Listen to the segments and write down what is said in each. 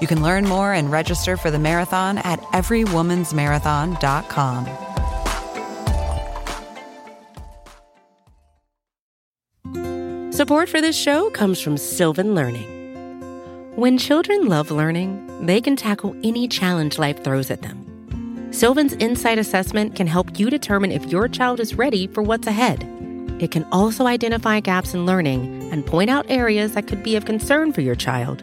You can learn more and register for the marathon at everywomansmarathon.com. Support for this show comes from Sylvan Learning. When children love learning, they can tackle any challenge life throws at them. Sylvan's Insight Assessment can help you determine if your child is ready for what's ahead. It can also identify gaps in learning and point out areas that could be of concern for your child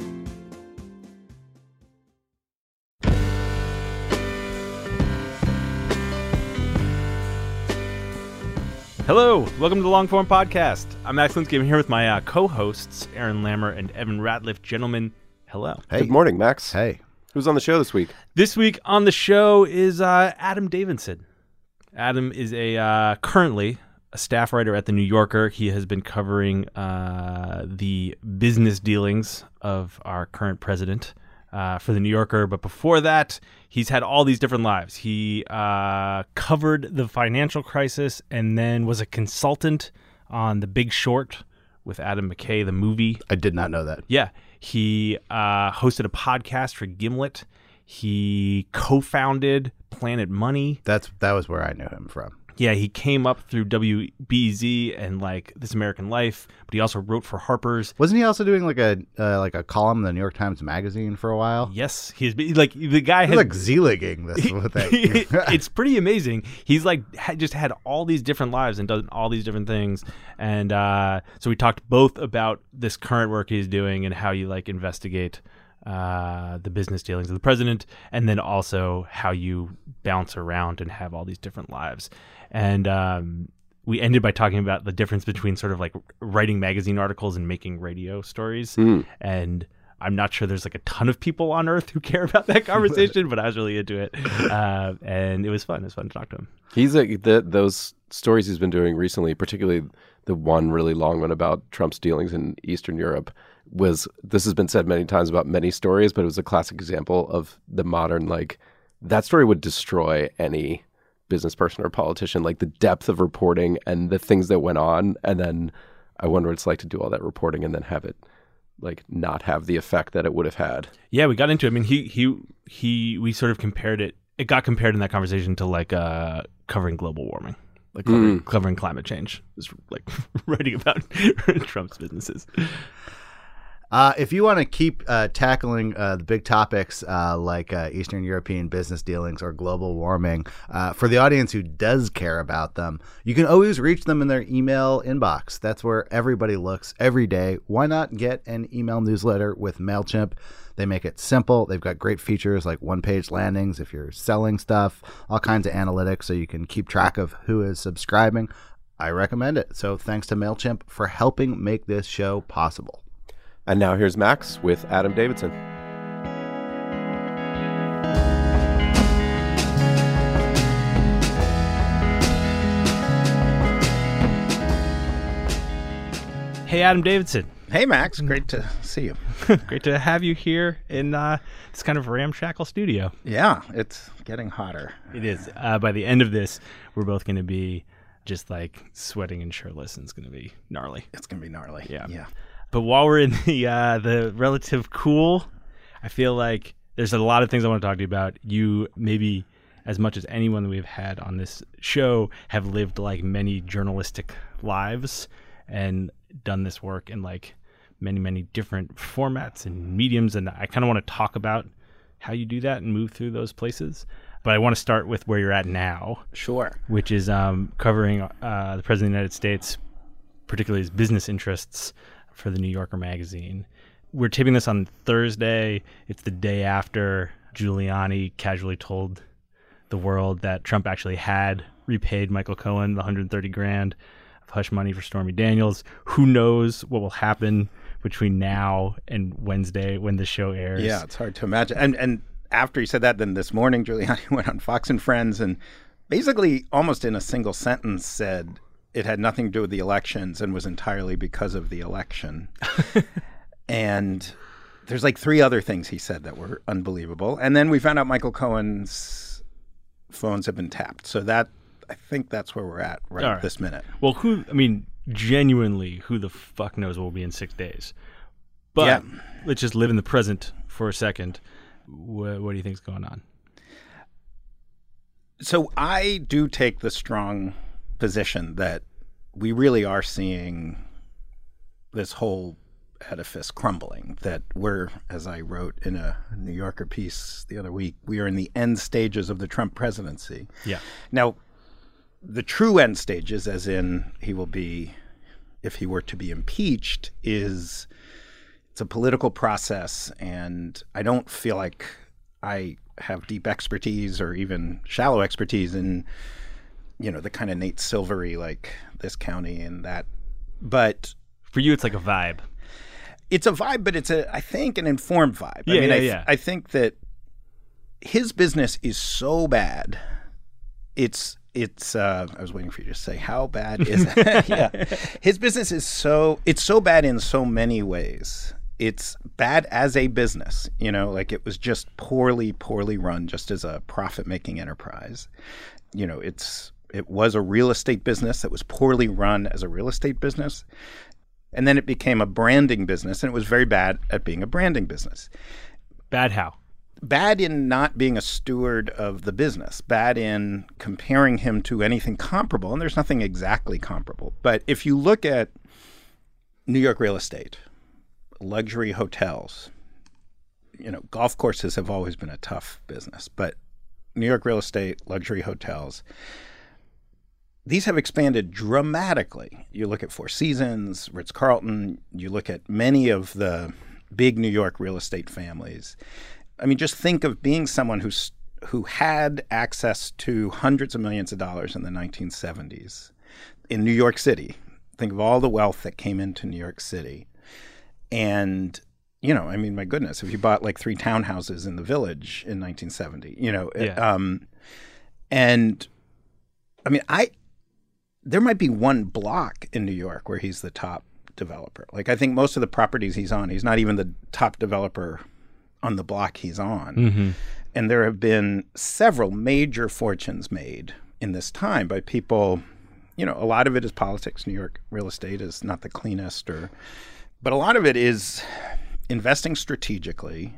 Hello, welcome to the Longform Podcast. I'm Max Linsky. I'm here with my uh, co-hosts, Aaron Lammer and Evan Ratliff. Gentlemen, hello. Hey. Good morning, Max. Hey. Who's on the show this week? This week on the show is uh, Adam Davidson. Adam is a uh, currently a staff writer at the New Yorker. He has been covering uh, the business dealings of our current president uh, for the New Yorker. But before that, he's had all these different lives. He uh, covered the financial crisis and then was a consultant on The Big Short with Adam McKay, the movie. I did not know that. Yeah. He uh, hosted a podcast for Gimlet. He co-founded Planet Money. That's that was where I knew him from. Yeah, he came up through WBZ and like This American Life, but he also wrote for Harper's. Wasn't he also doing like a uh, like a column in the New York Times Magazine for a while? Yes, he's like the guy has like Zeligging this thing. it's pretty amazing. He's like had, just had all these different lives and done all these different things. And uh, so we talked both about this current work he's doing and how you like investigate uh, the business dealings of the president, and then also how you bounce around and have all these different lives. And um, we ended by talking about the difference between sort of like writing magazine articles and making radio stories. And I'm not sure there's like a ton of people on earth who care about that conversation, but I was really into it, uh, and it was fun. It was fun to talk to him. He's a, the, those stories he's been doing recently, particularly the one really long one about Trump's dealings in Eastern Europe, was this has been said many times about many stories, but it was a classic example of the modern like that story would destroy any business person or politician, like the depth of reporting and the things that went on, and then I wonder what it's like to do all that reporting and then have it like not have the effect that it would have had. Yeah, we got into. It. I mean, he he he. We sort of compared it. It got compared in that conversation to like uh, covering global warming, like covering, covering climate change. Just like writing about Trump's businesses. Uh, if you want to keep uh, tackling uh, the big topics uh, like uh, Eastern European business dealings or global warming, uh, for the audience who does care about them, you can always reach them in their email inbox. That's where everybody looks every day. Why not get an email newsletter with MailChimp? They make it simple. They've got great features like one page landings if you're selling stuff, all kinds of analytics so you can keep track of who is subscribing. I recommend it. So thanks to MailChimp for helping make this show possible. And now here's Max with Adam Davidson. Hey, Adam Davidson. Hey, Max. Great to see you. Great to have you here in uh, this kind of ramshackle studio. Yeah, it's getting hotter. It is. Uh, by the end of this, we're both going to be just like sweating and shirtless, and it's going to be gnarly. It's gonna be gnarly. Yeah. yeah. But while we're in the uh, the relative cool, I feel like there's a lot of things I want to talk to you about. You maybe as much as anyone that we've had on this show have lived like many journalistic lives and done this work in like many many different formats and mediums and I kind of want to talk about how you do that and move through those places. But I want to start with where you're at now, Sure. which is um, covering uh, the President of the United States, particularly his business interests for the New Yorker magazine. we're taping this on Thursday. It's the day after Giuliani casually told the world that Trump actually had repaid Michael Cohen the 130 grand of hush money for Stormy Daniels. Who knows what will happen between now and Wednesday when the show airs? Yeah, it's hard to imagine. And and after he said that, then this morning Giuliani went on Fox and Friends and basically almost in a single sentence said it had nothing to do with the elections and was entirely because of the election. and there's like three other things he said that were unbelievable. And then we found out Michael Cohen's phones have been tapped. So that I think that's where we're at right, right. this minute. Well, who? I mean, genuinely, who the fuck knows what will be in six days? But Yeah. let's just live in the present for a second. What, what do you think's going on? So I do take the strong position that we really are seeing this whole edifice crumbling. That we're, as I wrote in a New Yorker piece the other week, we are in the end stages of the Trump presidency. Yeah. Now, the true end stages, as in he will be, if he were to be impeached, is it's a political process, and I don't feel like I have deep expertise or even shallow expertise in, you know, the kind of Nate Silvery like this county and that. But For you, it's like a vibe. it's a vibe, but it's a I think an informed vibe. Yeah, I mean, yeah, I, yeah. I think that his business is so bad. It's it's. Uh, I was waiting for you to say how bad is it? yeah, his business is so it's so bad in so many ways. It's bad as a business, you know, like it was just poorly, poorly run, just as a profit-making enterprise. You know, it's it was a real estate business that was poorly run as a real estate business. And then it became a branding business, and it was very bad at being a branding business. Bad how? Bad in not being a steward of the business, bad in comparing him to anything comparable. And there's nothing exactly comparable. But if you look at New York real estate, luxury hotels, you know, golf courses have always been a tough business, but New York real estate, luxury hotels, these have expanded dramatically. You look at Four Seasons, Ritz Carlton, you look at many of the big New York real estate families. I mean, just think of being someone who's who had access to hundreds of millions of dollars in the 1970s in New York City. Think of all the wealth that came into New York City. And you know, I mean, my goodness, if you bought like three townhouses in the village in 1970, you know, Yeah. um, and I mean, I there might be one block in New York where he's the top developer. Like I think most of the properties he's on, he's not even the top developer on the block he's on. Mm-hmm. And there have been several major fortunes made in this time by people. You know, a lot of it is politics. New York real estate is not the cleanest, or, but a lot of it is investing strategically,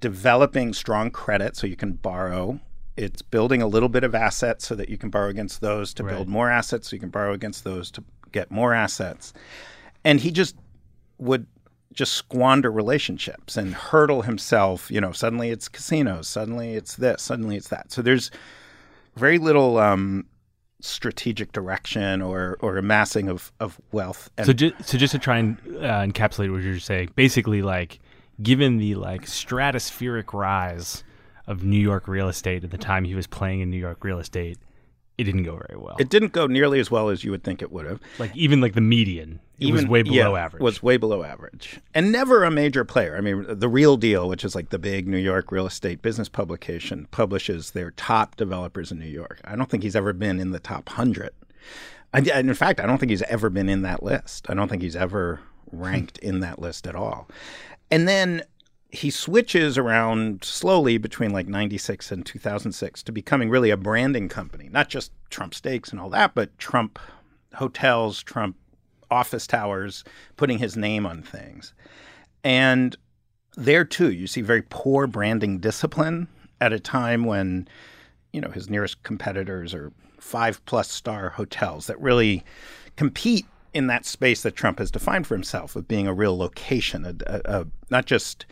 developing strong credit so you can borrow. It's building a little bit of assets so that you can borrow against those to Right. build more assets so you can borrow against those to get more assets. And he just would just squander relationships and hurdle himself. You know, suddenly it's casinos, suddenly it's this, suddenly it's that. So there's very little um, strategic direction or, or amassing of, of wealth. And So, ju- so just to try and uh, encapsulate what you're saying, basically, like, given the like stratospheric rise of New York real estate at the time he was playing in New York real estate, it didn't go very well. it didn't go nearly as well as you would think it would have. like even like the median, it was way below yeah, average. Was way below average, and never a major player. I mean, the Real Deal, which is like the big New York real estate business publication, publishes their top developers in New York. I don't think he's ever been in the top hundred. And in fact, I don't think he's ever been in that list. I don't think he's ever ranked in that list at all. And then he switches around slowly between like 96 and 2006 to becoming really a branding company, not just Trump Steaks and all that, but Trump hotels, Trump office towers, putting his name on things. And there too, you see very poor branding discipline at a time when, you know, his nearest competitors are five plus star hotels that really compete in that space that Trump has defined for himself of being a real location, a, a, a, not just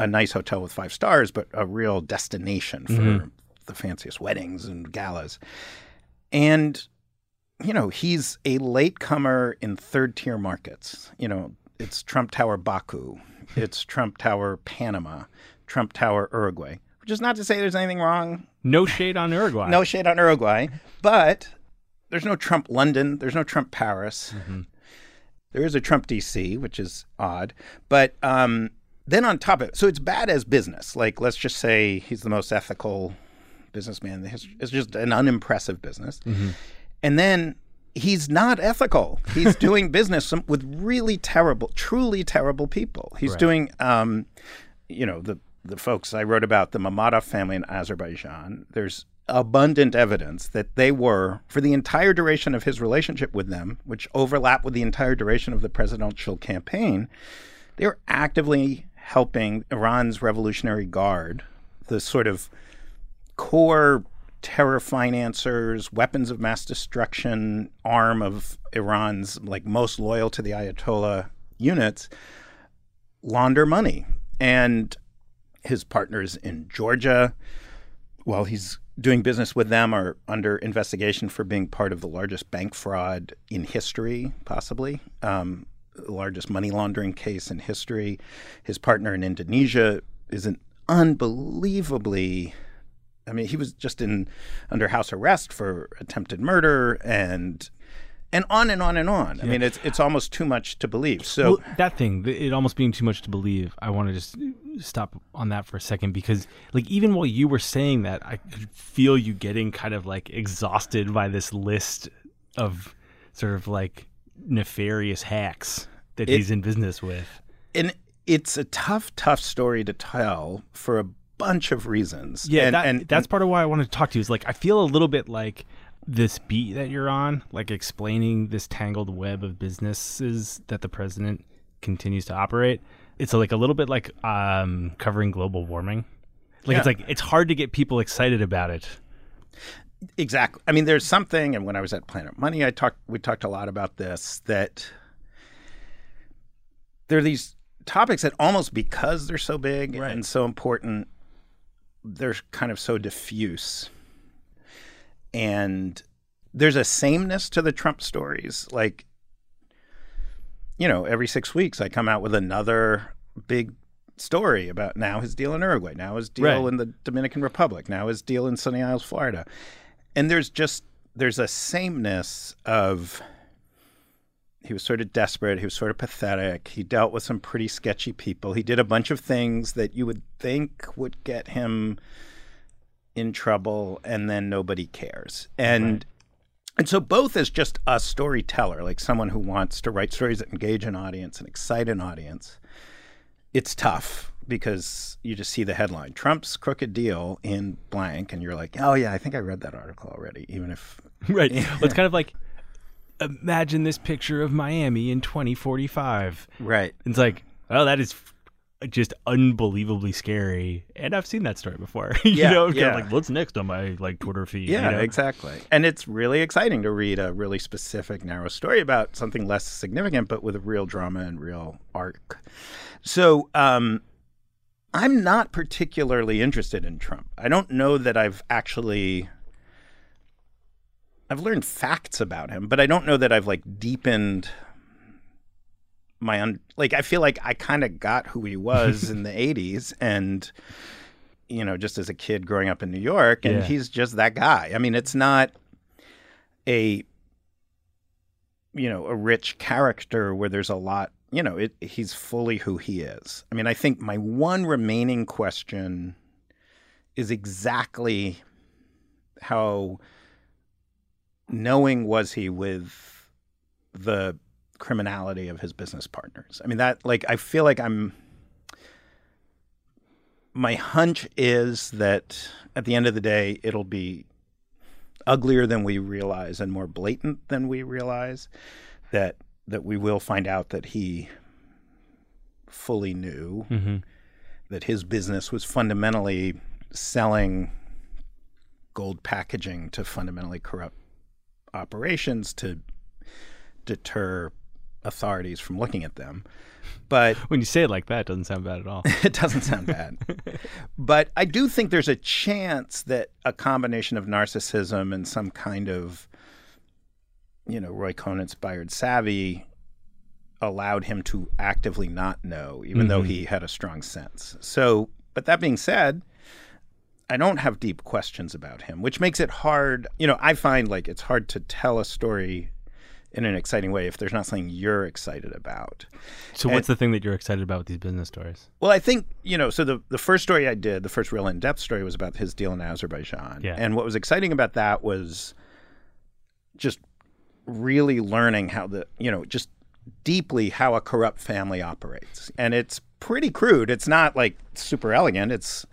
a nice hotel with five stars, but a real destination for the fanciest weddings and galas. And, you know, he's a latecomer in third tier markets. You know, it's Trump Tower Baku, it's Trump Tower Panama, Trump Tower Uruguay. Which is not to say there's anything wrong. No shade on Uruguay. No shade on Uruguay, but there's no Trump London, there's no Trump Paris. There is a Trump DC, which is odd, but um, then on top of it, so it's bad as business. Like let's just say he's the most ethical businessman. in the history. It's just an unimpressive business, and then he's not ethical. He's doing business with really terrible, truly terrible people. He's doing, um, you know, the the folks I wrote about the Mammadov family in Azerbaijan. There's abundant evidence that they were, for the entire duration of his relationship with them, which overlapped with the entire duration of the presidential campaign, they were actively helping Iran's Revolutionary Guard, the sort of core terror financiers, weapons of mass destruction arm of Iran's like most loyal to the Ayatollah units, launder money. And his partners in Georgia, while he's doing business with them, are under investigation for being part of the largest bank fraud in history, possibly. Um, the largest money laundering case in history. His partner in Indonesia is an unbelievably I mean, he was just in under house arrest for attempted murder and and on and on and on. I mean, it's it's almost too much to believe. So Well, that thing, it almost being too much to believe. I want to just stop on that for a second because, like, even while you were saying that, I could feel you getting kind of like exhausted by this list of sort of like nefarious hacks that It- he's in business with. and it's a tough, tough story to tell for a bunch of reasons. Yeah, and, that, and that's part of why I wanted to talk to you. Is like I feel a little bit like this beat that you're on, like explaining this tangled web of businesses that the president continues to operate. It's like a little bit like um, covering global warming. Like it's like it's hard to get people excited about it. Exactly. I mean, there's something, and when I was at Planet Money, I talked. We talked a lot about this. That there are these topics that almost because they're so big and so important, they're kind of so diffuse. And there's a sameness to the Trump stories. Like, you know, every six weeks I come out with another big story about now his deal in Uruguay, now his deal Right. in the Dominican Republic, now his deal in Sunny Isles, Florida. And there's just there's a sameness of he was sort of desperate, he was sort of pathetic. He dealt with some pretty sketchy people. He did a bunch of things that you would think would get him in trouble and then nobody cares. And and so both as just a storyteller, like someone who wants to write stories that engage an audience and excite an audience, it's tough because you just see the headline Trump's crooked deal in blank, and you're like, oh, yeah, I think I read that article already, even if. right. Well, it's kind of like imagine this picture of Miami in 2045. Right. It's like, oh, that is just unbelievably scary, and I've seen that story before. you Yeah, know, yeah. like what's next on my like Twitter feed? Yeah, you know? exactly. And it's really exciting to read a really specific, narrow story about something less significant, but with a real drama and real arc. So, um, I'm not particularly interested in Trump. I don't know that I've actually. I've learned facts about him, but I don't know that I've like deepened my un- like I feel like I kind of got who he was in the 80s and you know just as a kid growing up in New York and Yeah. he's just that guy. I mean it's not a you know a rich character where there's a lot you know it he's fully who he is. I mean I think my one remaining question is exactly how knowing was he with the criminality of his business partners. I mean that like I feel like I'm my hunch is that at the end of the day it'll be uglier than we realize and more blatant than we realize that that we will find out that he fully knew Mm-hmm. that his business was fundamentally selling gold packaging to fundamentally corrupt operations to deter authorities from looking at them. But When you say it like that, it doesn't sound bad at all. it doesn't sound bad. but I do think there's a chance that a combination of narcissism and some kind of, you know, Roy Cohn inspired savvy allowed him to actively not know, even though mm-hmm. he had a strong sense. So, but that being said, I don't have deep questions about him, which makes it hard. You know, I find like it's hard to tell a story in an exciting way if there's not something you're excited about. So, what's the thing that you're excited about with these business stories? Well, I think, you know, so the, the first story I did, the first real in depth story was about his deal in Azerbaijan. Yeah. And what was exciting about that was just really learning how the, you know, just deeply how a corrupt family operates. And it's pretty crude. It's not like super elegant. It's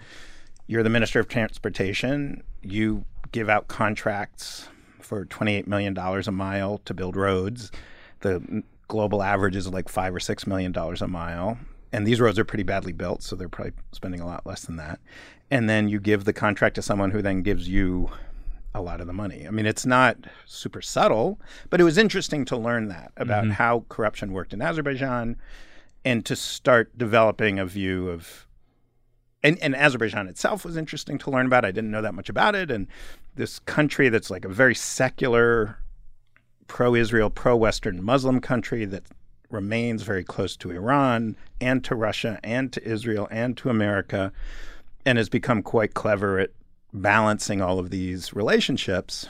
you're the minister of transportation, you give out contracts for $28 million a mile to build roads. The global average is like five or six million dollars a mile. And these roads are pretty badly built, so they're probably spending a lot less than that. And then you give the contract to someone who then gives you a lot of the money. I mean, it's not super subtle, but it was interesting to learn that about mm-hmm. how corruption worked in Azerbaijan and to start developing a view of and, and Azerbaijan itself was interesting to learn about. I didn't know that much about it. And this country that's like a very secular, pro Israel, pro Western Muslim country that remains very close to Iran and to Russia and to Israel and to America and has become quite clever at balancing all of these relationships.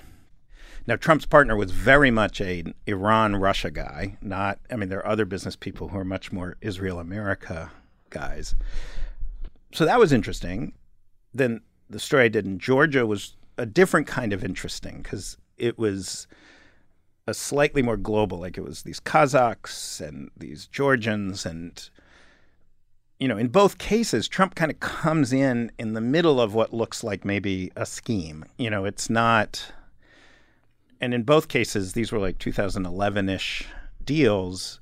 Now, Trump's partner was very much a Iran Russia guy, not, I mean, there are other business people who are much more Israel America guys so that was interesting. Then the story I did in Georgia was a different kind of interesting because it was a slightly more global. Like it was these Kazakhs and these Georgians, and you know, in both cases, Trump kind of comes in in the middle of what looks like maybe a scheme. You know, it's not. And in both cases, these were like 2011 ish deals.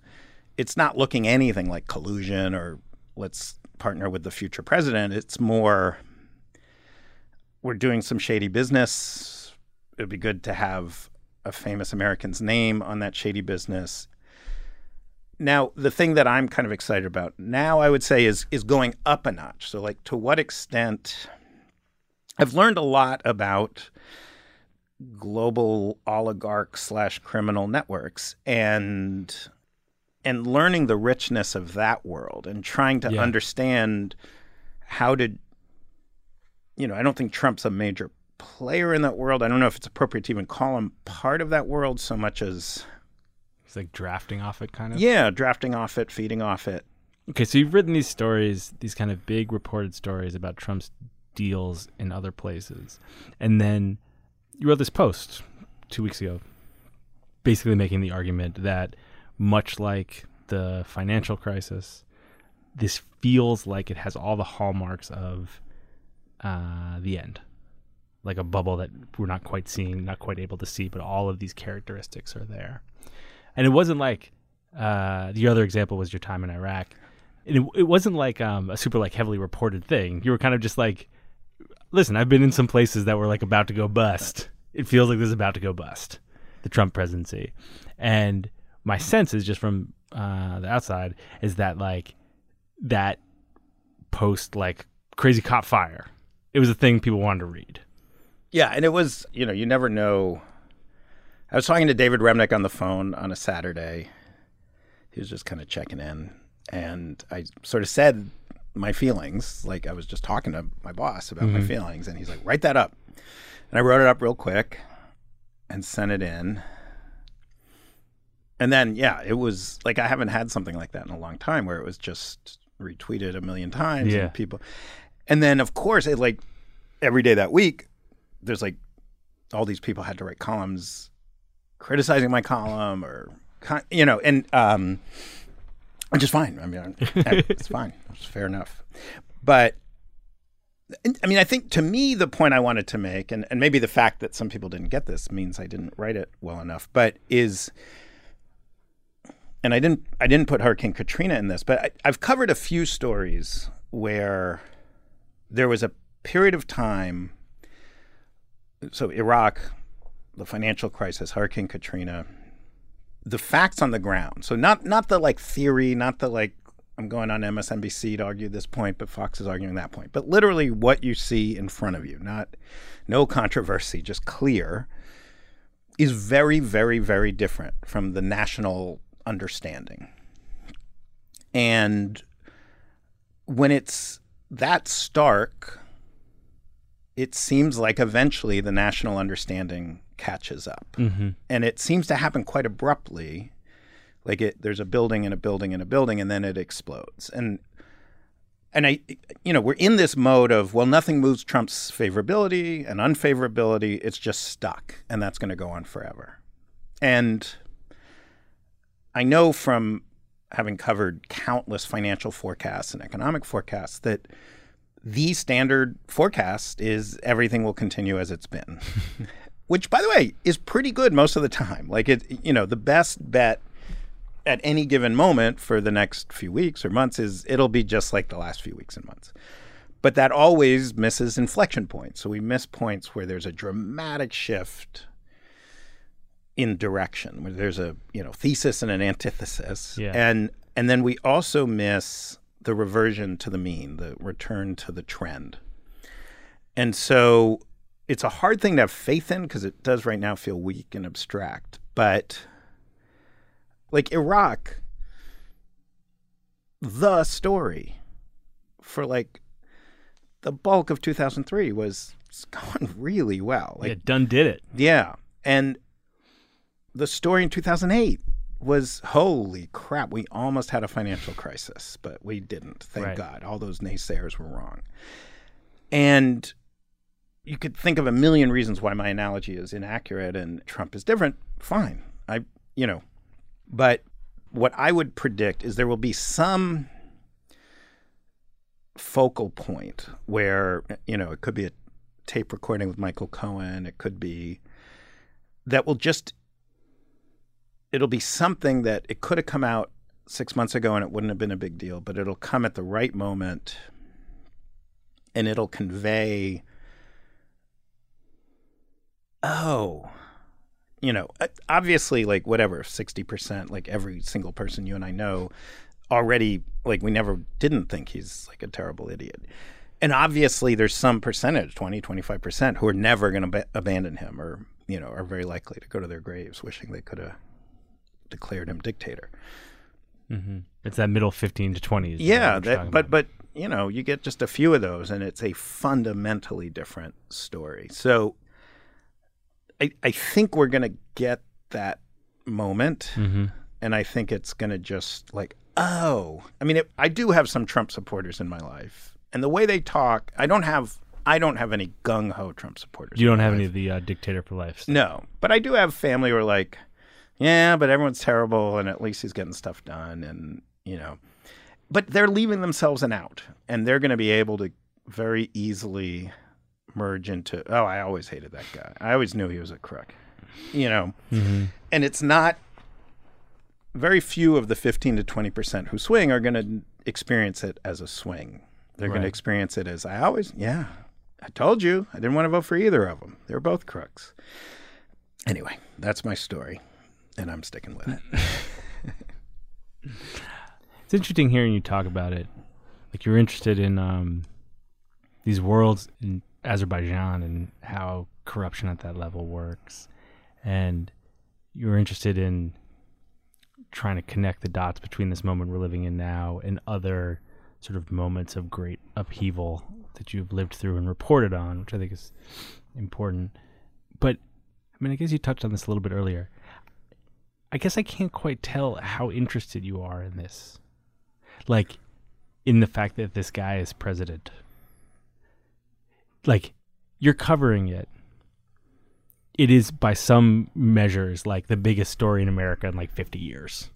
It's not looking anything like collusion or let's partner with the future president. It's more we're doing some shady business. It'd be good to have a famous American's name on that shady business. Now, the thing that I'm kind of excited about now, I would say, is is going up a notch. So, like, to what extent I've learned a lot about global oligarch slash criminal networks and and learning the richness of that world and trying to Yeah. understand how to you know i don't think trump's a major player in that world i don't know if it's appropriate to even call him part of that world so much as It's like drafting off it, kind of. yeah drafting off it feeding off it Okay, so you've written these stories, these kind of big reported stories about Trump's deals in other places, and then you wrote this post two weeks ago, basically making the argument that much like the financial crisis, this feels like it has all the hallmarks of uh, the end, like a bubble that we're not quite seeing, not quite able to see, but all of these characteristics are there. And it wasn't like uh, the other example was your time in Iraq. And it, it wasn't like um, a super like heavily reported thing. You were kind of just like, listen, I've been in some places that were like about to go bust. It feels like this is about to go bust, the Trump presidency. And my sense is just from uh, the outside is that like that post like crazy cop fire. It was a thing people wanted to read. Yeah, and it was, you know, you never know. I was talking to David Remnick on the phone on a Saturday. He was just kind of checking in. And I sort of said my feelings, like I was just talking to my boss about my feelings. And he's like, write that up. And I wrote it up real quick and sent it in. And then, yeah, it was like I haven't had something like that in a long time where it was just retweeted a million times Yeah. and people. And then, of course, it like every day that week, there's like all these people had to write columns criticizing my column or you know and um which is fine i mean it's fine it's fair enough but i mean i think to me the point i wanted to make and, and maybe the fact that some people didn't get this means i didn't write it well enough but is and i didn't i didn't put hurricane katrina in this but I, i've covered a few stories where there was a period of time so Iraq, the financial crisis, Hurricane Katrina, the facts on the ground. So not not the like theory, not the like I'm going on MSNBC to argue this point, but Fox is arguing that point. But literally what you see in front of you, not no controversy, just clear, is very, very, very different from the national understanding. And when it's that stark, it seems like eventually the national understanding catches up. Mm-hmm. And it seems to happen quite abruptly. Like it there's a building and a building and a building and then it explodes. And and I you know, we're in this mode of well nothing moves Trump's favorability and unfavorability, it's just stuck and that's going to go on forever. And I know from having covered countless financial forecasts and economic forecasts that the standard forecast is everything will continue as it's been. Which by the way is pretty good most of the time. Like it you know, the best bet at any given moment for the next few weeks or months is it'll be just like the last few weeks and months. But that always misses inflection points. So we miss points where there's a dramatic shift in direction, where there's a you know thesis and an antithesis, Yeah. and and then we also miss the reversion to the mean, the return to the trend, and so it's a hard thing to have faith in because it does right now feel weak and abstract, but like Iraq, the story for like the bulk of 2003 was going really well. Like yeah, done did it. yeah. And the story in 2008 was holy crap, we almost had a financial crisis, but we didn't. Thank Right. God. All those naysayers were wrong. And you could think of a million reasons why my analogy is inaccurate and Trump is different. Fine. I, you know, but what I would predict is there will be some focal point where, you know, it could be a tape recording with Michael Cohen. It could be that will just it'll be something that it could have come out six months ago and it wouldn't have been a big deal, but it'll come at the right moment and it'll convey oh you know uh, obviously like whatever 60% like every single person you and I know already like we never didn't think he's like a terrible idiot. And obviously there's some percentage 20 25% who are never going to ba- abandon him or you know are very likely to go to their graves wishing they could have declared him dictator Mm-hmm. It's that middle fifteen to twenty. yeah that, but but you know you get just a few of those and it's a fundamentally different story so i i think we're going to get that moment hmm and I think it's going to just like, oh, I mean, it, I do have some Trump supporters in my life, and the way they talk, I don't have, I don't have any gung ho Trump supporters. you don't have life. any of the uh, dictator for life. stuff. No, but I do have family who are like, yeah, but everyone's terrible, and at least he's getting stuff done, and you know, but they're leaving themselves an out, and they're going to be able to very easily merge into, oh, I always hated that guy. I always knew he was a crook, you know, Mhm. and it's not. Very few of the 15 to 20 percent who swing are going to experience it as a swing. They're going to experience it as I always, yeah, I told you I didn't want to vote for either of them. They're both crooks. Anyway, that's my story, and I'm sticking with it. It's interesting hearing you talk about it. Like you're interested in um, these worlds in Azerbaijan and how corruption at that level works, and you're interested in trying to connect the dots between this moment we're living in now and other sort of moments of great upheaval that you've lived through and reported on, which I think is important. But I mean, I guess you touched on this a little bit earlier. I guess I can't quite tell how interested you are in this. Like, in the fact that this guy is president. Like, you're covering it. It is, by some measures, like the biggest story in America in like 50 years.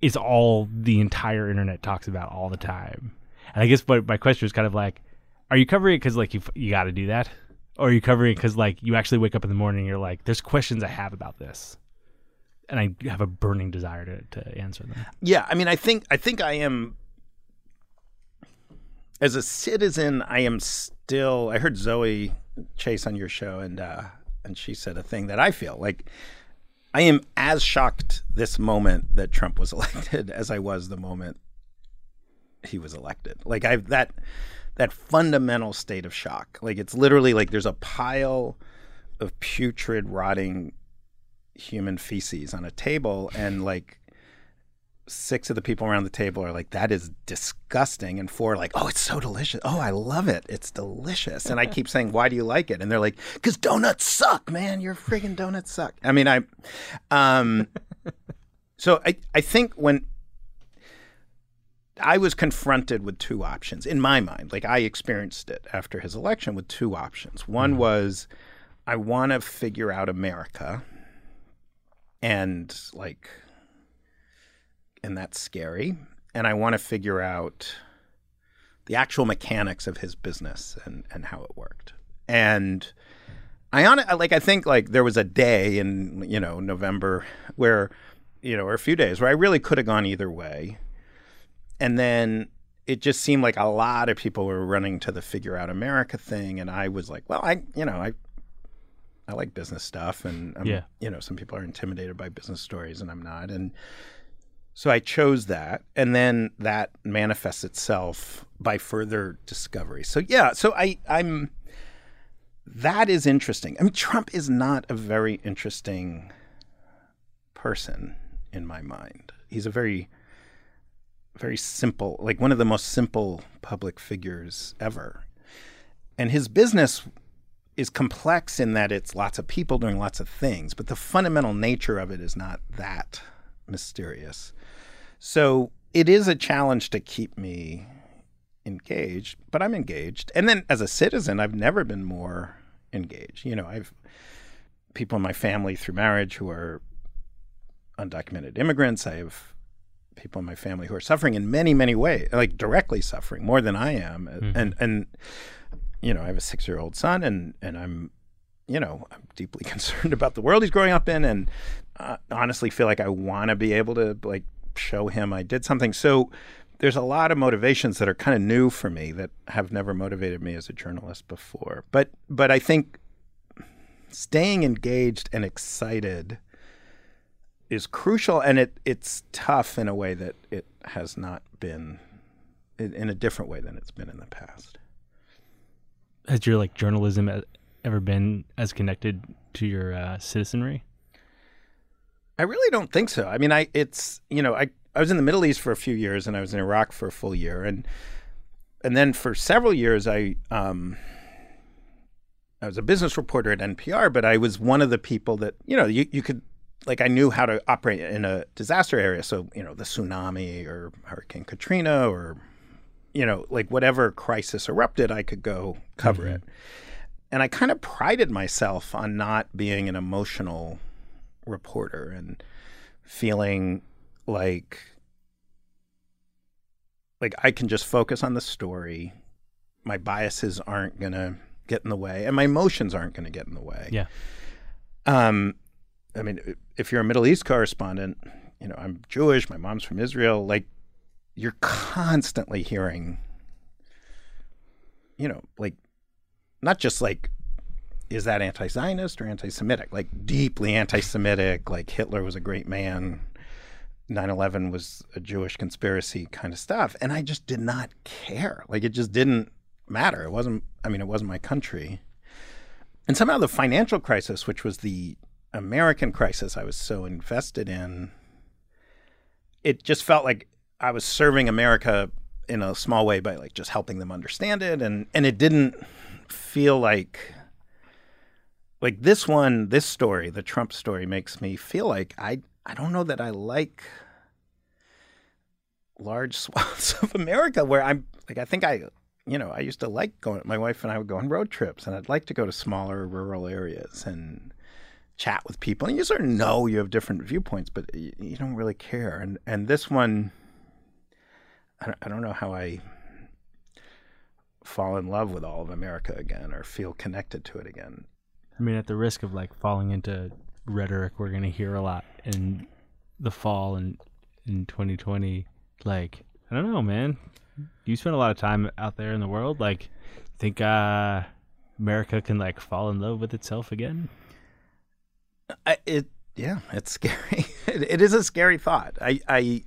It's all the entire internet talks about all the time. And I guess what my question is kind of like, are you covering it because like you you got to do that, or are you covering it because like you actually wake up in the morning and you're like, there's questions I have about this, and I have a burning desire to to answer them. Yeah, I mean, I think I think I am as a citizen. I am still. I heard Zoe Chase on your show, and uh, and she said a thing that I feel like I am as shocked this moment that Trump was elected as I was the moment he was elected. Like I've that that fundamental state of shock. Like it's literally like there's a pile of putrid, rotting human feces on a table, and like six of the people around the table are like, "That is disgusting," and four are like, "Oh, it's so delicious. Oh, I love it. It's delicious." And I keep saying, "Why do you like it?" And they're like, "Cause donuts suck, man. Your friggin' donuts suck." I mean, I, um, so I I think when I was confronted with two options in my mind, like I experienced it after his election with two options. One was, I want to figure out America, and like and that's scary. And I want to figure out the actual mechanics of his business and, and how it worked. And I on like I think like there was a day in you know November where you know or a few days where I really could have gone either way. And then it just seemed like a lot of people were running to the figure out America thing and I was like, well, I you know, I I like business stuff and I'm, Yeah. you know, some people are intimidated by business stories and I'm not and so I chose that, and then that manifests itself by further discovery. So yeah, so I I'm that is interesting. I mean, Trump is not a very interesting person in my mind. He's a very very simple, like one of the most simple public figures ever. And his business is complex in that it's lots of people doing lots of things, but the fundamental nature of it is not that mysterious. So it is a challenge to keep me engaged, but I'm engaged. And then as a citizen, I've never been more engaged. You know, I've people in my family through marriage who are undocumented immigrants. I have people in my family who are suffering in many, many ways, like directly suffering more than I am. Mm-hmm. And and you know, I have a six year old son and and I'm you know, I'm deeply concerned about the world he's growing up in and uh, honestly feel like I want to be able to like show him I did something. So there's a lot of motivations that are kind of new for me that have never motivated me as a journalist before. But but I think staying engaged and excited is crucial and it it's tough in a way that it has not been in, in a different way than it's been in the past. Has your like journalism ever been as connected to your uh, citizenry? I really don't think so. I mean, I it's you know I I was in the Middle East for a few years and I was in Iraq for a full year and and then for several years I um I was a business reporter at NPR, but I was one of the people that you know you you could like I knew how to operate in a disaster area. So you know the tsunami or Hurricane Katrina or you know like whatever crisis erupted, I could go cover it. And I kind of prided myself on not being an emotional reporter and feeling like like I can just focus on the story. My biases aren't going to get in the way and my emotions aren't going to get in the way. Yeah. Um I mean if you're a Middle East correspondent, you know, I'm Jewish, my mom's from Israel, like you're constantly hearing you know, like not just like is that anti-Zionist or anti-Semitic? Like deeply anti-Semitic. Like Hitler was a great man. 9/11 was a Jewish conspiracy kind of stuff, and I just did not care. Like it just didn't matter. It wasn't. I mean, it wasn't my country. And somehow the financial crisis, which was the American crisis, I was so invested in. It just felt like I was serving America in a small way by like just helping them understand it, and and it didn't feel like like this one, this story, the Trump story, makes me feel like I I don't know that I like large swaths of America where I'm like I think I you know I used to like going. My wife and I would go on road trips, and I'd like to go to smaller rural areas and chat with people. And you sort of know you have different viewpoints, but you, you don't really care. And and this one, I don't, know how I fall in love with all of America again or feel connected to it again. I mean, at the risk of like falling into rhetoric, we're gonna hear a lot in the fall and in 2020. Like, I don't know, man. You spend a lot of time out there in the world. Like, think uh, America can like fall in love with itself again? I, it yeah, it's scary. it, it is a scary thought. I, I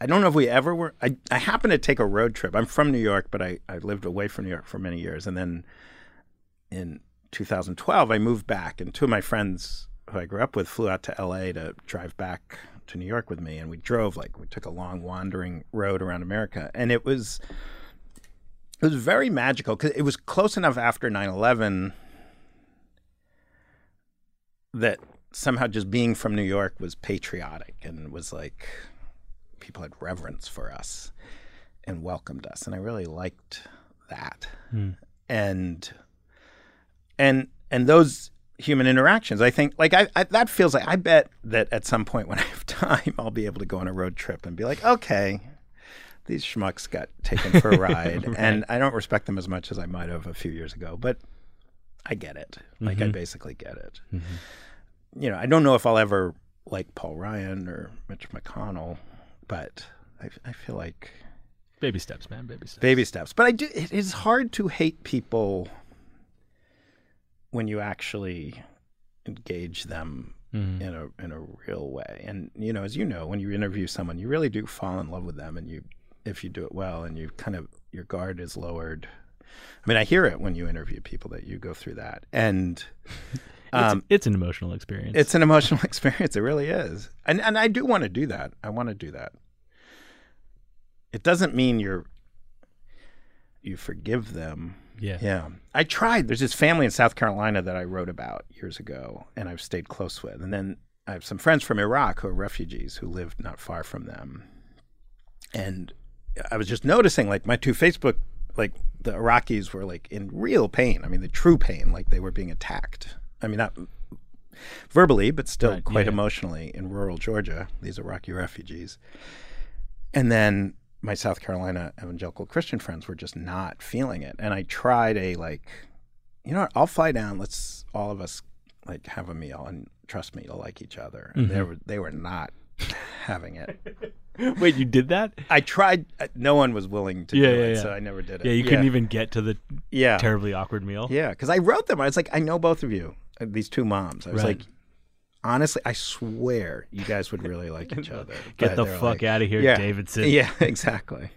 I don't know if we ever were. I I happened to take a road trip. I'm from New York, but I I lived away from New York for many years, and then in 2012 I moved back, and two of my friends who I grew up with flew out to L.A. to drive back to New York with me, and we drove like we took a long wandering road around America, and it was it was very magical because it was close enough after 9-11 that somehow just being from New York was patriotic and was like people had reverence for us and welcomed us, and I really liked that, hmm. and and and those human interactions. I think like I, I that feels like I bet that at some point when I have time, I'll be able to go on a road trip and be like, okay, these schmucks got taken for a ride, and I don't respect them as much as I might have a few years ago, but I get it. Like I mm-hmm. basically get it. Mm-hmm. You know, I don't know if I'll ever like Paul Ryan or Mitch McConnell, but I, I feel like Baby steps, man. Baby steps. baby steps. But I do. It is hard to hate people when you actually engage them Mhm. in a in a real way. And you know, as you know, when you interview someone, you really do fall in love with them, and you if you do it well, and you kind of your guard is lowered. I mean, I hear it when you interview people that you go through that, and um, it's, it's an emotional experience. it's an emotional experience. It really is. And and I do want to do that. I want to do that. It doesn't mean you're you forgive them. yeah. Yeah. I tried. There's this family in South Carolina that I wrote about years ago and I've stayed close with. And then I have some friends from Iraq who are refugees who lived not far from them. And I was just noticing like my two Facebook like the Iraqis were like in real pain. I mean the true pain, like they were being attacked. I mean not verbally, but still Right, quite yeah. emotionally in rural Georgia, these Iraqi refugees. And then my South Carolina evangelical Christian friends were just not feeling it. And I tried a like, you know what, I'll fly down, let's all of us like have a meal and trust me, you'll like each other. And Mm-hmm. they were they were not having it. Wait, you did that? I tried uh, no one was willing to Yeah, do yeah, it, yeah. so I never did it. Yeah, you couldn't even get to the Yeah. terribly awkward meal. Yeah, because I wrote them. I was like, I know both of you, these two moms. I was Right. like, honestly, I swear you guys would really like each other. Get But the fuck like- out of here, yeah. Davidson. Yeah, exactly.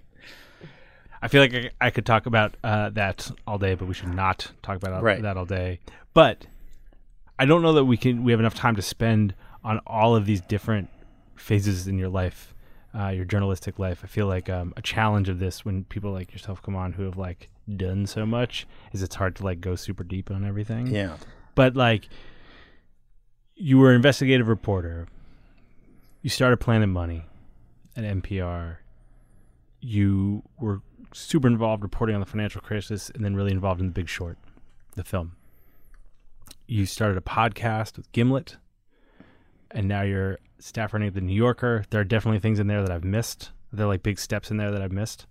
I feel like I, I could talk about uh, that all day, but we should not talk about all- Right. that all day. But I don't know that we can. We have enough time to spend on all of these different phases in your life, uh, your journalistic life. I feel like um, a challenge of this when people like yourself come on who have like done so much is it's hard to like go super deep on everything. Yeah. But like, you were an investigative reporter. You started Planet Money at NPR. You were super involved reporting on the financial crisis, and then really involved in The Big Short, the film. You started a podcast with Gimlet, and now you're staff running at the New Yorker. There are definitely things in there that I've missed. There are like big steps in there that I've missed?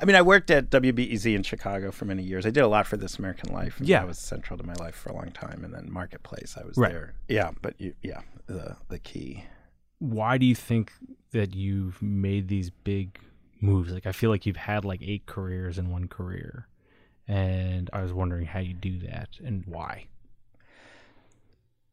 I mean, I worked at WBEZ in Chicago for many years. I did a lot for This American Life. and Yeah. that was central to my life for a long time. And then Marketplace, I was Right. there. Yeah, but you, yeah, the the key. why do you think that you've made these big moves? Like I feel like you've had like eight careers in one career. And I was wondering how you do that and why.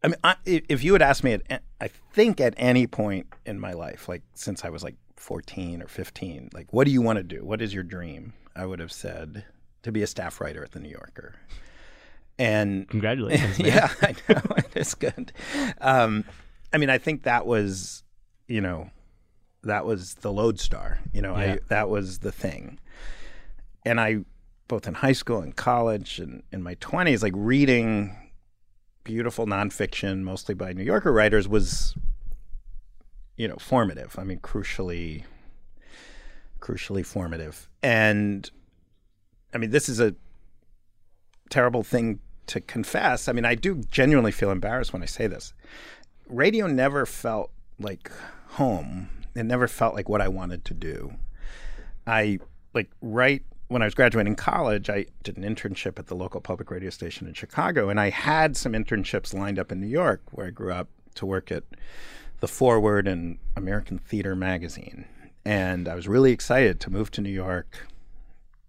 I mean, I, if you had asked me, at, I think at any point in my life, like since I was like 14 or 15, like, what do you want to do? What is your dream? I would have said to be a staff writer at the New Yorker. And Congratulations. man. yeah, I know it's good. Um, I mean, I think that was, you know, that was the lodestar. You know, Yeah. I that was the thing. And I, both in high school and college and in my twenties, like reading beautiful nonfiction, mostly by New Yorker writers, was, you know, formative. I mean, crucially, crucially formative. And I mean, this is a terrible thing to confess. I mean, I do genuinely feel embarrassed when I say this. Radio never felt like home. It never felt like what I wanted to do. I like right when I was graduating college, I did an internship at the local public radio station in Chicago, and I had some internships lined up in New York, where I grew up, to work at the Forward and American Theater magazine. And I was really excited to move to New York,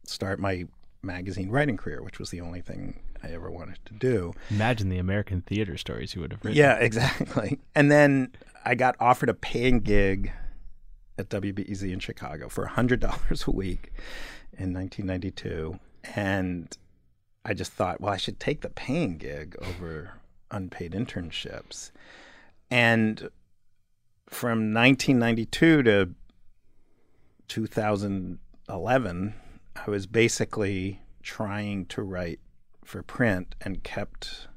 start my magazine writing career, which was the only thing I ever wanted to do. Imagine the American theater stories you would have written. Yeah, exactly. And then I got offered a paying gig at WBEZ in Chicago for $100 a week in 1992. And I just thought, well, I should take the paying gig over unpaid internships. And from 1992 to 2011, I was basically trying to write for print and kept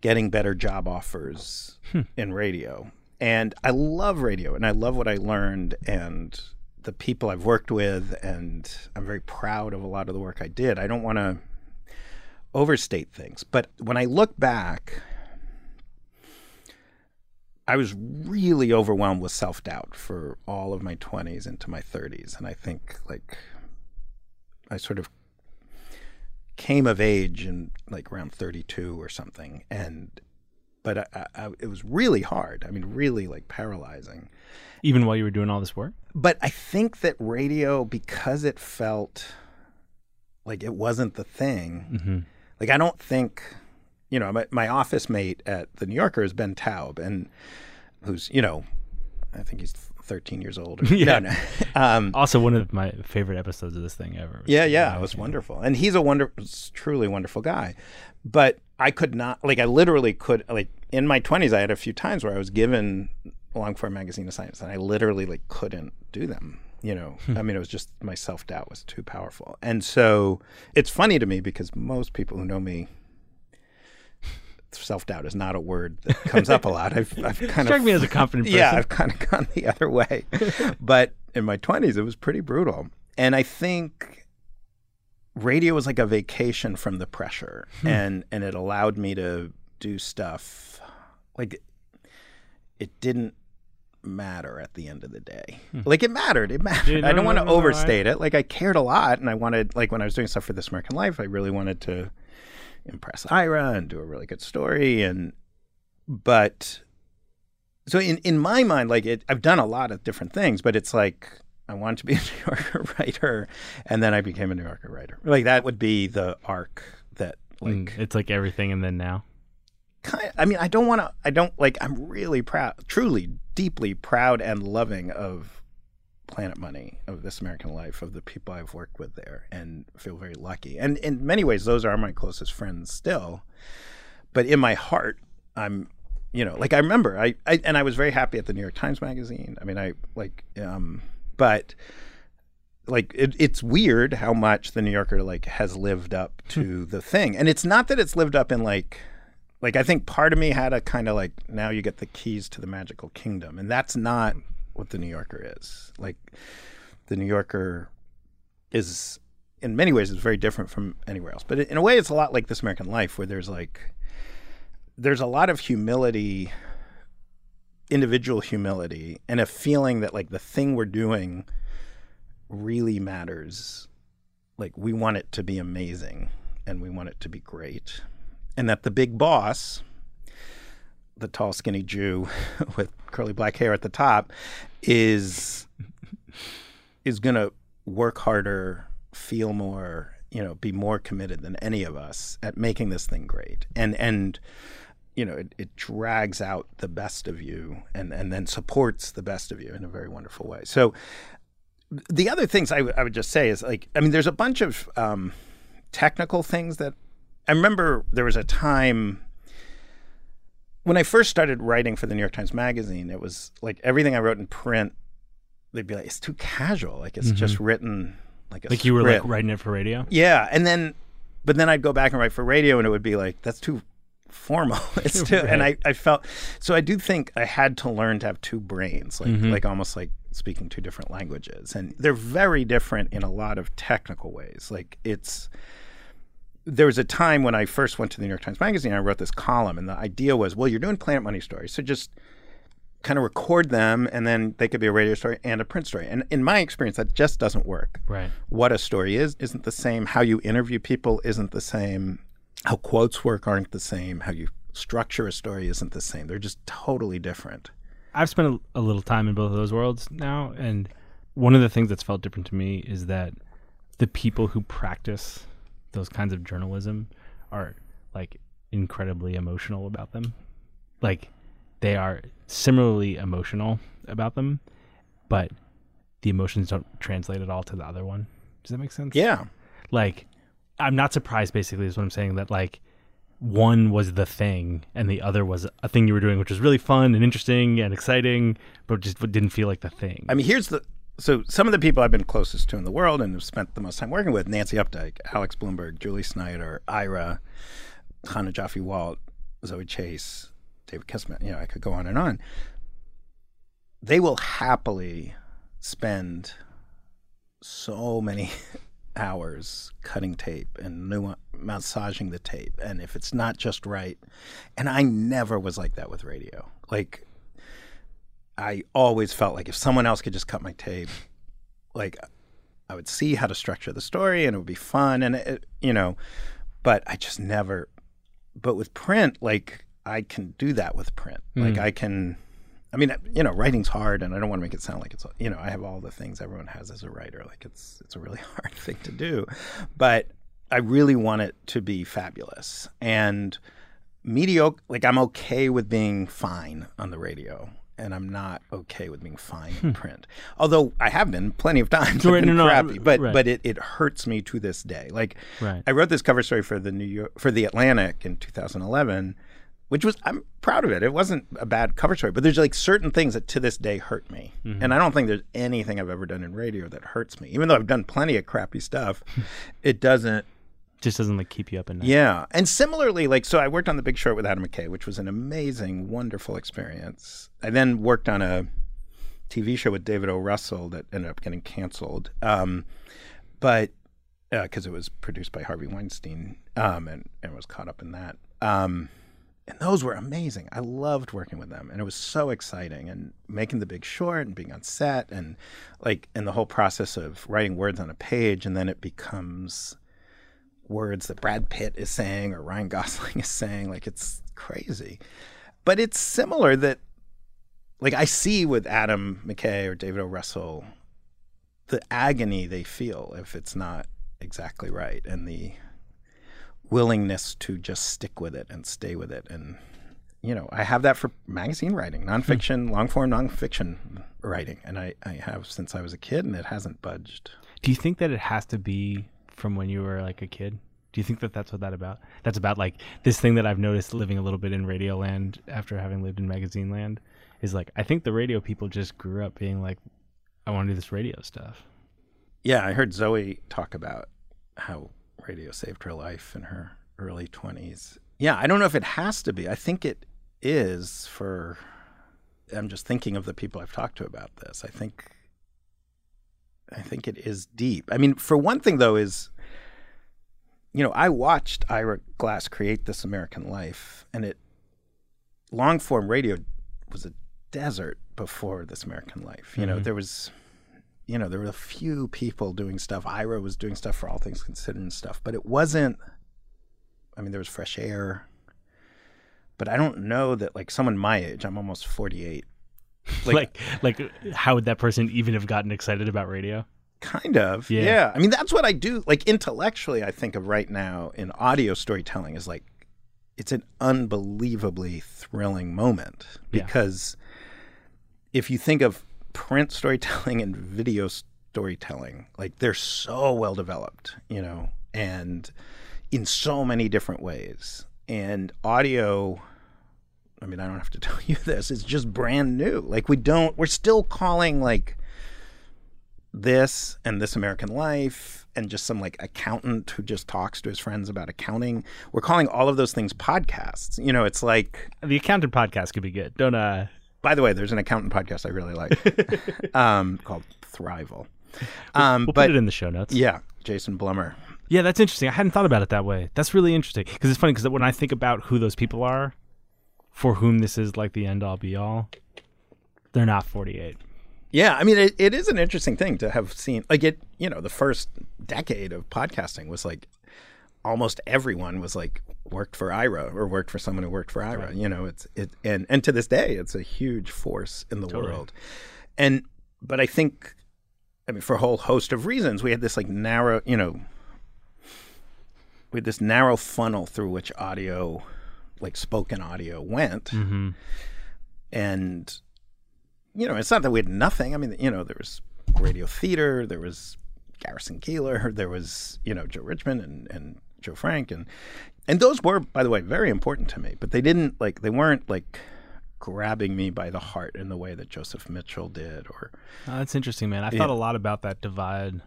getting better job offers hmm. in radio. And I love radio and I love what I learned and the people I've worked with. And I'm very proud of a lot of the work I did. I don't want to overstate things. But when I look back, I was really overwhelmed with self doubt for all of my 20s into my 30s. And I think, like, I sort of came of age in like around 32 or something. And, but I, I, it was really hard. I mean, really like paralyzing. Even while you were doing all this work? But I think that radio, because it felt like it wasn't the thing, Mm-hmm. like, I don't think, you know, my, my office mate at the New Yorker is Ben Taub, and who's, you know, I think he's 13 years old. Or, Yeah. No, no. Um, Also, one of my favorite episodes of this thing ever. yeah, yeah, it was wonderful, and he's a wonder, truly wonderful guy. But I could not, like, I literally could, like, in my twenties, I had a few times where I was given long form magazine assignments, and I literally like couldn't do them. You know, I mean, it was just my self doubt was too powerful, and so it's funny to me because most people who know me. Self doubt is not a word that comes up a lot. I've, I've kind of Struck of me as a confident person. yeah, I've kind of gone the other way. but in my 20s, it was pretty brutal. And I think radio was like a vacation from the pressure. Hmm. And, and it allowed me to do stuff like it didn't matter at the end of the day. Hmm. Like it mattered. It mattered. Yeah, I don't want no, to no, overstate it. Like I cared a lot and I wanted like when I was doing stuff for This American Life, I really wanted to impress Ira and do a really good story and but so in in my mind like it I've done a lot of different things, but it's like I wanted to be a New Yorker writer and then I became a New Yorker writer. Like that would be the arc that like Mm, it's like everything and then now. kind I mean, I don't want to. I don't like. I'm really proud, truly, deeply proud and loving of Planet Money, of This American Life, of the people I've worked with there, and feel very lucky. And in many ways, those are my closest friends still. But in my heart, I'm, you know, like I remember, I, I and I was very happy at the New York Times Magazine. I mean, I like, um, but like it, it's weird how much the New Yorker like has lived up to the thing, and it's not that it's lived up in like, like I think part of me had a kind of like now you get the keys to the magical kingdom, and that's not what the New Yorker is. Like, the New Yorker is in many ways is very different from anywhere else, but in a way it's a lot like This American Life, where there's like there's a lot of humility individual humility and a feeling that like the thing we're doing really matters. Like we want it to be amazing and we want it to be great. And that the big boss, the tall, skinny Jew with curly black hair at the top, is is gonna work harder, feel more, you know, be more committed than any of us at making this thing great. And and you know, it, it drags out the best of you and, and then supports the best of you in a very wonderful way. So the other things I, w- I would just say is like, I mean, there's a bunch of um, technical things that I remember there was a time when I first started writing for the New York Times Magazine, it was like everything I wrote in print, they'd be like, it's too casual. Like it's just mm-hmm. written like a Like you were like writing it for radio. Yeah, and then, but then I'd go back and write for radio, and it would be like that's too formal. it's too, and I, I felt so. I do think I had to learn to have two brains, like mm-hmm. like almost like speaking two different languages, and they're very different in a lot of technical ways. Like it's. There was a time when I first went to the New York Times Magazine. I wrote this column, and the idea was, well, you're doing Planet Money stories, so just kind of record them, and then they could be a radio story and a print story. And in my experience, that just doesn't work Right. what a story is isn't the same. How you interview people isn't the same. How quotes work aren't the same. How you structure a story isn't the same. They're just totally different. I've spent a, a little time in both of those worlds now, and one of the things that's felt different to me is that the people who practice those kinds of journalism are like incredibly emotional about them. Like they are similarly emotional about them, but the emotions don't translate at all to the other one. Does that make sense? Yeah. like I'm not surprised basically is what I'm saying that like one was the thing and the other was a thing you were doing which was really fun and interesting and exciting but just didn't feel like the thing I mean, here's the so some of the people I've been closest to in the world and have spent the most time working with: Nancy Updike, Alex Blumberg, Julie Snyder, Ira, Chana Joffe-Walt, Zoe Chase, David Kessman. You know, I could go on and on. They will happily spend so many hours cutting tape and nu- massaging the tape, and if it's not just right, and I never was like that with radio. Like I always felt like if someone else could just cut my tape, like I would see how to structure the story and it would be fun and it, you know, but I just never. But with print, like I can do that with print. Hmm. Like I can. I mean, you know, writing's hard, and I don't want to make it sound like it's you know I have all the things everyone has as a writer. Like it's it's a really hard thing to do, but I really want it to be fabulous and mediocre. Like I'm okay with being fine on the radio, and I'm not okay with being fine in print. Although I have been plenty of times. Right, been no, no, crappy, but right. but it, it hurts me to this day. Like Right. I wrote this cover story for the New York for the Atlantic in 2011, which was I'm proud of it. It wasn't a bad cover story, but there's like certain things that to this day hurt me, Mm-hmm. and I don't think there's anything I've ever done in radio that hurts me. Even though I've done plenty of crappy stuff, it doesn't. Just doesn't like keep you up at night Yeah, and similarly, like so, I worked on The Big Short with Adam McKay, which was an amazing, wonderful experience. I then worked on a TV show with David O. Russell that ended up getting canceled, um, but because it was produced by Harvey Weinstein um, and and was caught up in that. Um, and those were amazing. I loved working with them, and it was so exciting. And making The Big Short and being on set, and like, and the whole process of writing words on a page, and then it becomes words that Brad Pitt is saying or Ryan Gosling is saying. Like it's crazy. But it's similar that like I see with Adam McKay or David O. Russell the agony they feel if it's not exactly right and the willingness to just stick with it and stay with it and you know, I have that for magazine writing, hmm. nonfiction, long form nonfiction writing, and I, I have since I was a kid, and it hasn't budged. Do you think that it has to be from when you were like a kid? Do you think that that's what that about? That's about like this thing that I've noticed living a little bit in radio land after having lived in magazine land is like I think the radio people just grew up being like, I want to do this radio stuff. Yeah, I heard Zoe talk about how radio saved her life in her early 20s. Yeah, I don't know if it has to be. I think it is for. I'm just thinking of the people I've talked to about this. I think. I think it is deep. I mean, for one thing, though, is. You know, I watched Ira Glass create This American Life, and it. Long form radio was a desert before This American Life. You know, mm-hmm. there was you know, there were a few people doing stuff. Ira was doing stuff for all things considered and stuff, but it wasn't. I mean, there was fresh air, but I don't know that like someone my age. I'm almost 48. Like, like, how would that person even have gotten excited about radio? Kind of. Yeah. Yeah. I mean, that's what I do. Like intellectually, I think of right now in audio storytelling is like it's an unbelievably thrilling moment Yeah. because if you think of print storytelling and video storytelling, like they're so well developed, you know, and in so many different ways. And audio, I mean, I don't have to tell you this, it's just brand new. Like we don't, we're still calling like this and This American Life and just some like accountant who just talks to his friends about accounting. We're calling all of those things podcasts. You know, it's like, The accountant podcast could be good. Don't uh by the way, there's an accountant podcast I really like um, called Thriveal. Um, we'll but put it in the show notes. yeah, Jason Blumer. Yeah, that's interesting. I hadn't thought about it that way. That's really interesting because it's funny because when I think about who those people are, for whom this is like the end all be all, they're not 48. Yeah, I mean, it, it is an interesting thing to have seen. Like it, you know, the first decade of podcasting was like almost everyone was like worked for Ira or worked for someone who worked for Ira. You know, it's it and and to this day, it's a huge force in the Totally. world. And but I think, I mean, for a whole host of reasons, we had this like narrow, you know, we had this narrow funnel through which audio, like spoken audio, went, Mm-hmm. and you know, it's not that we had nothing. I mean, you know, there was radio theater, there was Garrison Keillor, there was, you know, Joe Richman and, and Joe Frank and and those were, by the way, very important to me. But they didn't like they weren't like grabbing me by the heart in the way that Joseph Mitchell did. Or Oh, that's interesting, man. I thought a lot about that divide,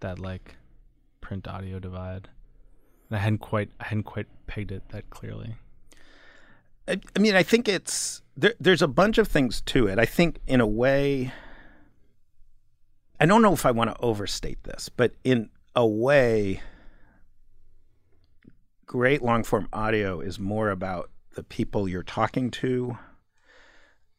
that like print audio divide. And I hadn't quite I hadn't quite pegged it that clearly. I, I mean, I think it's there, there's a bunch of things to it. I think in a way, I don't know if I want to overstate this, but in a way, great long form audio is more about the people you're talking to.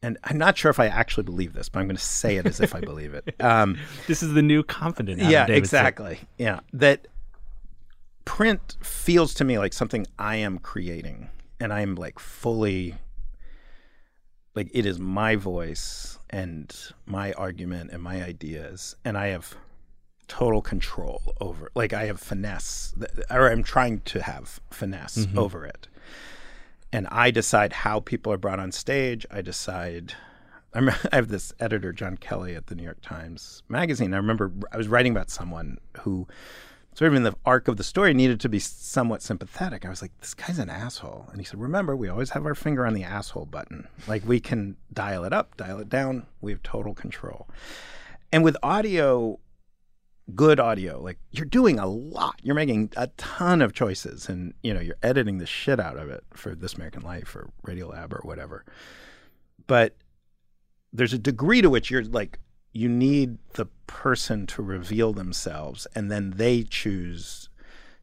And I'm not sure if I actually believe this, but I'm going to say it as if I believe it. Um, This is the new confident. Adam yeah, Davidson. exactly. Yeah, that print feels to me like something I am creating, and I'm like fully like it is my voice and my argument and my ideas, and I have total control over. Like I have finesse, or I'm trying to have finesse mm-hmm. over it, and I decide how people are brought on stage. I decide. I, I have this editor, John Kelly, at the New York Times Magazine. I remember I was writing about someone who, of in the arc of the story, needed to be somewhat sympathetic. I was like, this guy's an asshole. And he said, remember, we always have our finger on the asshole button. Like we can dial it up, dial it down. We have total control. And with audio, good audio, like you're doing a lot. You're making a ton of choices and, you know, you're editing the shit out of it for This American Life or Radiolab or whatever. But there's a degree to which you're like you need the person to reveal themselves and then they choose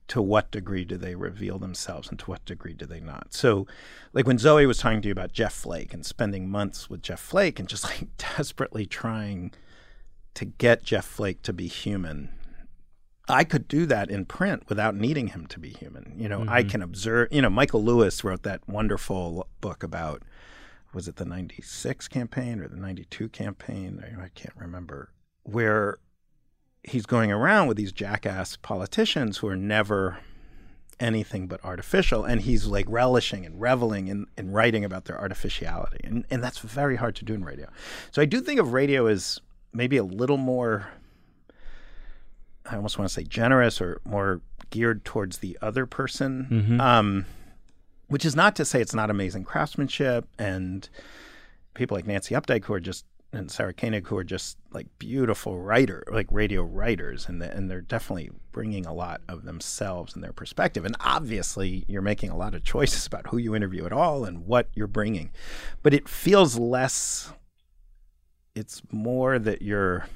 to what degree do they reveal themselves and to what degree do they not so like when zoe was talking to you about jeff flake and spending months with jeff flake and just like desperately trying to get jeff flake to be human I could do that in print without needing him to be human. You know, I mm-hmm. can observe. You know, Michael Lewis wrote that wonderful book about was it the 96 campaign or the 92 campaign? I can't remember. Where he's going around with these jackass politicians who are never anything but artificial and he's like relishing and reveling in, in writing about their artificiality. And and that's very hard to do in radio. So I do think of radio as maybe a little more I almost want to say generous or more geared towards the other person. Um, which is not to say it's not amazing craftsmanship and people like Nancy Updike who are just and Sarah Koenig who are just like beautiful writer, like radio writers, and the, and they're definitely bringing a lot of themselves and their perspective. And obviously, you're making a lot of choices about who you interview at all and what you're bringing, but it feels less. It's more that you're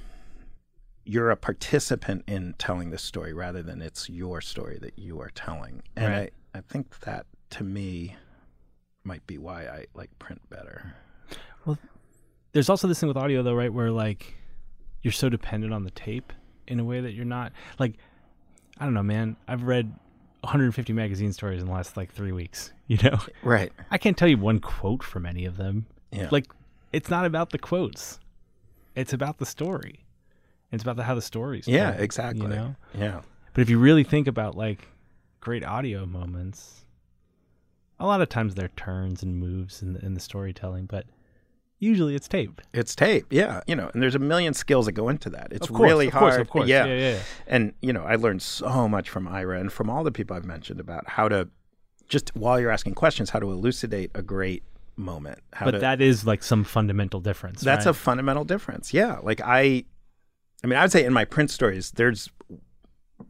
you're a participant in telling this story rather than it's your story that you are telling. And Right. I, I think that to me might be why I like print better. Well, there's also this thing with audio though, right, where like you're so dependent on the tape in a way that you're not like I don't know, man. I've read 150 magazine stories in the last like 3 weeks, you know. Right. I can't tell you one quote from any of them. Yeah. Like it's not about the quotes. It's about the story. It's about the, how the story's Yeah, exactly. You know? Yeah. But if you really think about like great audio moments, a lot of times they're turns and moves in the, in the storytelling, but usually it's tape. It's tape. Yeah. You know, and there's a million skills that go into that. It's course, really of course, hard. of course. Yeah. Yeah, yeah. And, you know, I learned so much from Ira and from all the people I've mentioned about how to just while you're asking questions, how to elucidate a great moment. How But to, that is like some fundamental difference. That's a fundamental difference. Yeah. Like I I mean, I would say in my print stories, there's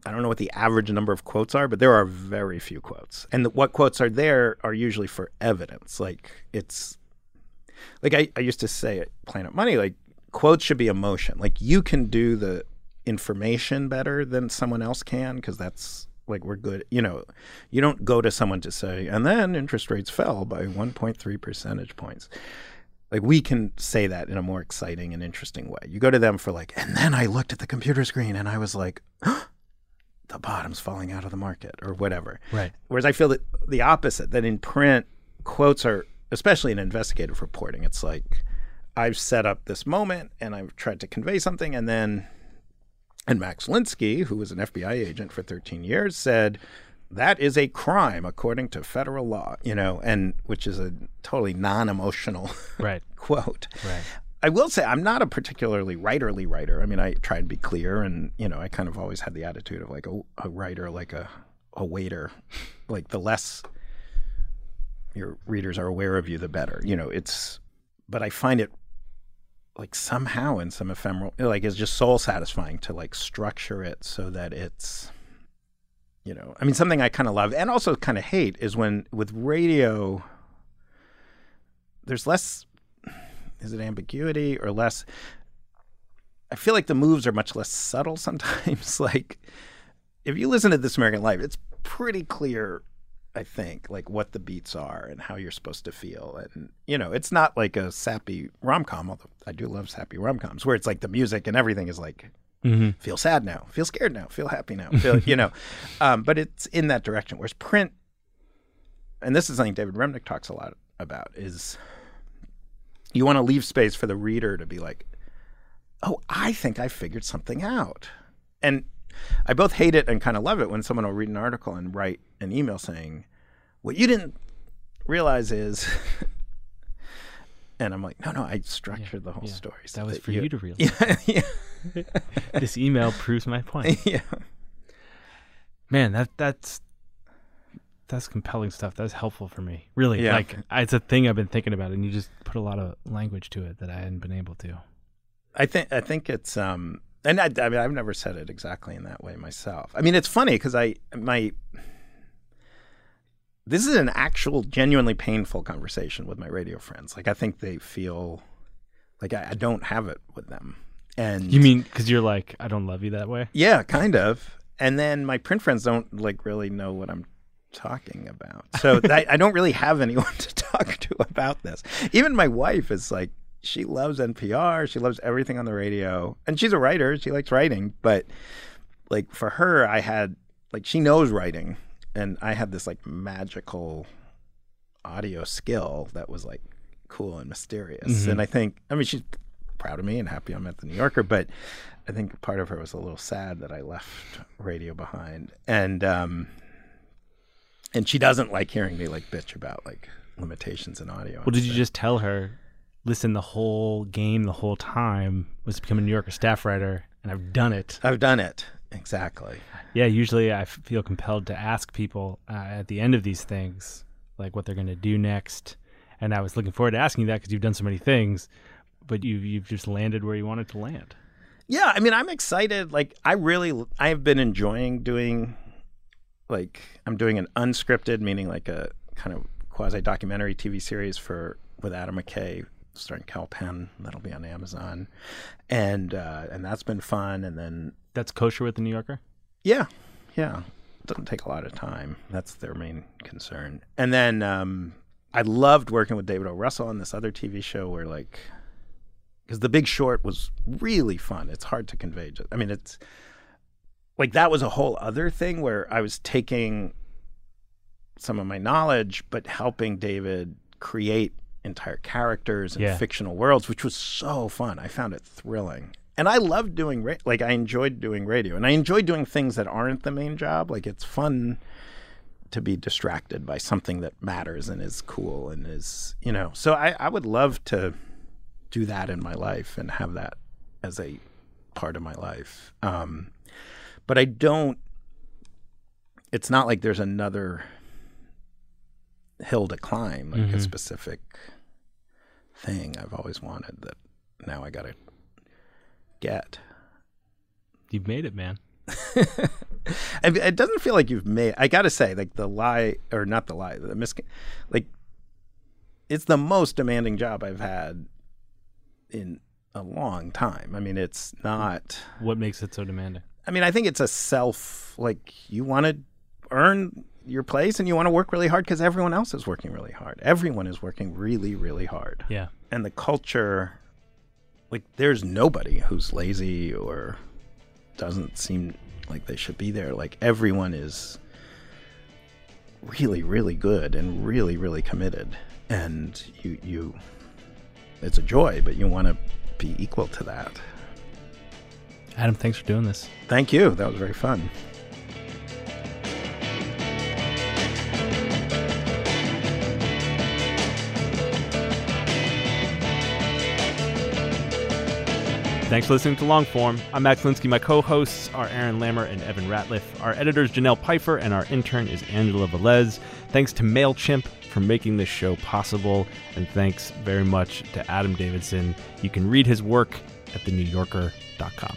I don't know what the average number of quotes are, but there are very few quotes. And the, what quotes are there are usually for evidence. Like it's like I, I used to say at Planet Money, like quotes should be emotion. Like you can do the information better than someone else can because that's like we're good. You know, you don't go to someone to say, and then interest rates fell by 1.3 percentage points like we can say that in a more exciting and interesting way. You go to them for like, and then I looked at the computer screen and I was like, the bottom's falling out of the market or whatever. Right. Whereas I feel that the opposite, that in print, quotes are, especially in investigative reporting, it's like, I've set up this moment and I've tried to convey something. And then, and Max Linsky, who was an FBI agent for 13 years, said, that is a crime according to federal law, you know, and which is a totally non emotional Right. quote. Right. I will say I'm not a particularly writerly writer. I mean, I try and be clear, and you know, I kind of always had the attitude of like a, a writer, like a a waiter. Like the less your readers are aware of you, the better. You know, it's. But I find it like somehow in some ephemeral, like it's just soul satisfying to like structure it so that it's. You know, I mean, something I kind of love and also kind of hate is when with radio, there's less. Is it ambiguity or less? I feel like the moves are much less subtle sometimes. like if you listen to This American Life, it's pretty clear, I think, like what the beats are and how you're supposed to feel. And, you know, it's not like a sappy rom com, although I do love sappy rom coms, where it's like the music and everything is like, mm-hmm. feel sad now, feel scared now, feel happy now, feel, you know. Um, but it's in that direction. Whereas print, and this is something David Remnick talks a lot about, is you want to leave space for the reader to be like, oh, I think I figured something out. And I both hate it and kind of love it when someone will read an article and write an email saying, what you didn't realize is. and I'm like, no, no, I structured the whole yeah. story. That was for you to realize. Yeah, yeah, this email proves my point. yeah. Man, that that's that's compelling stuff. That's helpful for me. Really, Yeah. like it's a thing I've been thinking about, and you just put a lot of language to it that I hadn't been able to. I think I think it's um and I, I mean I've never said it exactly in that way myself. I mean it's funny because I my this is an actual genuinely painful conversation with my radio friends. Like I think they feel like I, I don't have it with them. And You mean because you're like, I don't love you that way? yeah, kind of. And then my print friends don't like really know what I'm talking about. So I, I don't really have anyone to talk to about this. Even my wife is like, she loves NPR. She loves everything on the radio. And she's a writer. She likes writing. But like for her, I had, like, she knows writing. And I had this like magical audio skill that was like cool and mysterious. And I think, I mean, she's proud of me and happy I'm at the New Yorker, but I think part of her was a little sad that I left radio behind. And um and she doesn't like hearing me like bitch about like limitations in audio. Well, did you just tell her, listen, the whole game, the whole time was to become a New Yorker staff writer, and I've done it. I've done it. Exactly. Yeah, usually I feel compelled to ask people uh, at the end of these things, like what they're going to do next. And I was looking forward to asking you that because you've done so many things, but you you've just landed where you wanted to land. Yeah, I mean, I'm excited. Like, I really, I've been enjoying doing, like, I'm doing an unscripted, meaning like a kind of quasi documentary TV series for with Adam McKay, starring Kal Penn. That'll be on Amazon, and uh, and that's been fun. And then, That's kosher with the New Yorker. yeah, yeah, it doesn't take a lot of time. That's their main concern. And then, um, I loved working with David O. Russell on this other TV show where like because the big short was really fun it's hard to convey just, i mean it's like that was a whole other thing where i was taking some of my knowledge but helping david create entire characters and Yeah. fictional worlds which was so fun i found it thrilling and i loved doing ra- like i enjoyed doing radio and i enjoyed doing things that aren't the main job like it's fun to be distracted by something that matters and is cool and is you know so i, I would love to do that in my life and have that as a part of my life. Um, but I don't. It's not like there's another hill to climb, like a Mhm. specific thing I've always wanted that now I got to get. You've made it, man. It doesn't feel like you've made. I got to say, like the lie or not the lie, the mis, like it's the most demanding job I've had in a long time. I mean, it's not. What makes it so demanding? I mean, I think it's a self like you want to earn your place and you want to work really hard because everyone else is working really hard. Everyone is working really, really hard. Yeah. And the culture, like, there's nobody who's lazy or doesn't seem like they should be there. Like, everyone is really, really good and really, really committed. And you, you, it's a joy, but you want to be equal to that. Adam, thanks for doing this. Thank you. That was very fun. Thanks for listening to Longform. I'm Max Linsky. My co-hosts are Aaron Lammer and Evan Ratliff. Our editor is Janelle Pfeiffer, and our intern is Angela Velez. Thanks to MailChimp for making this show possible, and thanks very much to Adam Davidson. You can read his work at thenewyorker.com.